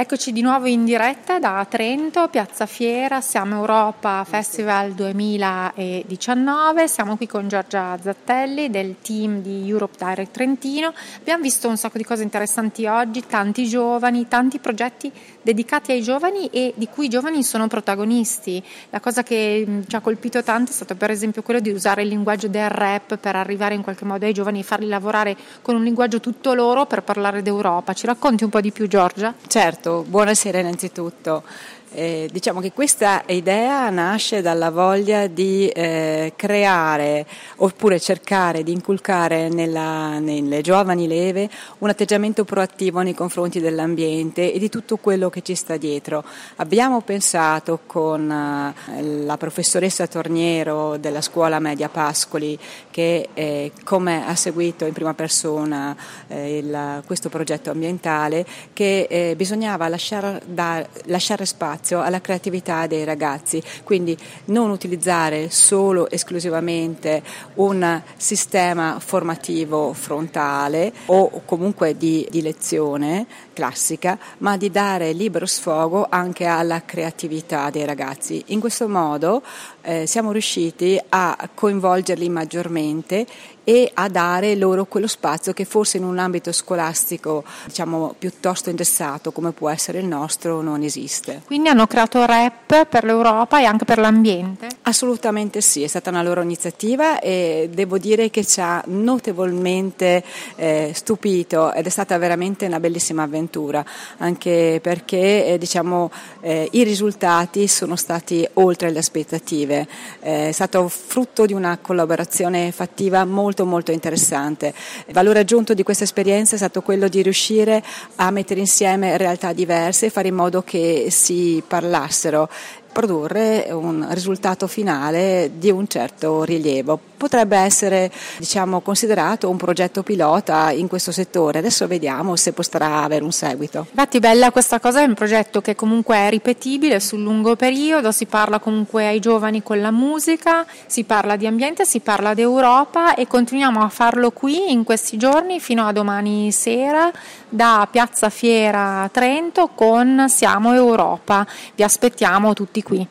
Eccoci di nuovo in diretta da Trento, Piazza Fiera, siamo Europa Festival 2019, siamo qui con Giorgia Zattelli del team di Europe Direct Trentino. Abbiamo visto un sacco di cose interessanti oggi, tanti giovani, tanti progetti dedicati ai giovani e di cui i giovani sono protagonisti. La cosa che mm, ci ha colpito tanto è stato per esempio quello di usare il linguaggio del rap per arrivare in qualche modo ai giovani e farli lavorare con un linguaggio tutto loro per parlare d'Europa. Ci racconti un po' di più Giorgia? Certo Certo, buonasera innanzitutto. Eh, diciamo che questa idea nasce dalla voglia di eh, creare oppure cercare di inculcare nella, nelle giovani leve un atteggiamento proattivo nei confronti dell'ambiente e di tutto quello che ci sta dietro. Abbiamo pensato con eh, la professoressa Torniero della scuola media Pascoli che eh, come ha seguito in prima persona eh, il, questo progetto ambientale che eh, bisognava lasciare, da, lasciare spazio spazio alla creatività dei ragazzi, quindi non utilizzare solo esclusivamente un sistema formativo frontale o comunque di, di lezione classica, ma di dare libero sfogo anche alla creatività dei ragazzi. In questo modo eh, siamo riusciti a coinvolgerli maggiormente e a dare loro quello spazio che forse in un ambito scolastico diciamo piuttosto ingessato come può essere il nostro non esiste. Quindi hanno creato rap per l'Europa e anche per l'ambiente? Assolutamente sì, è stata una loro iniziativa e devo dire che ci ha notevolmente eh, stupito ed è stata veramente una bellissima avventura, anche perché eh, diciamo, eh, i risultati sono stati oltre le aspettative, è stato frutto di una collaborazione fattiva molto molto molto interessante. Il valore aggiunto di questa esperienza è stato quello di riuscire a mettere insieme realtà diverse e fare in modo che si parlassero produrre un risultato finale di un certo rilievo. Potrebbe essere diciamo, considerato un progetto pilota in questo settore, adesso vediamo se potrà avere un seguito. Infatti bella questa cosa, è un progetto che comunque è ripetibile sul lungo periodo, si parla comunque ai giovani con la musica, si parla di ambiente, si parla d'Europa e continuiamo a farlo qui in questi giorni fino a domani sera da Piazza Fiera Trento con Siamo Europa. Vi aspettiamo tutti qui.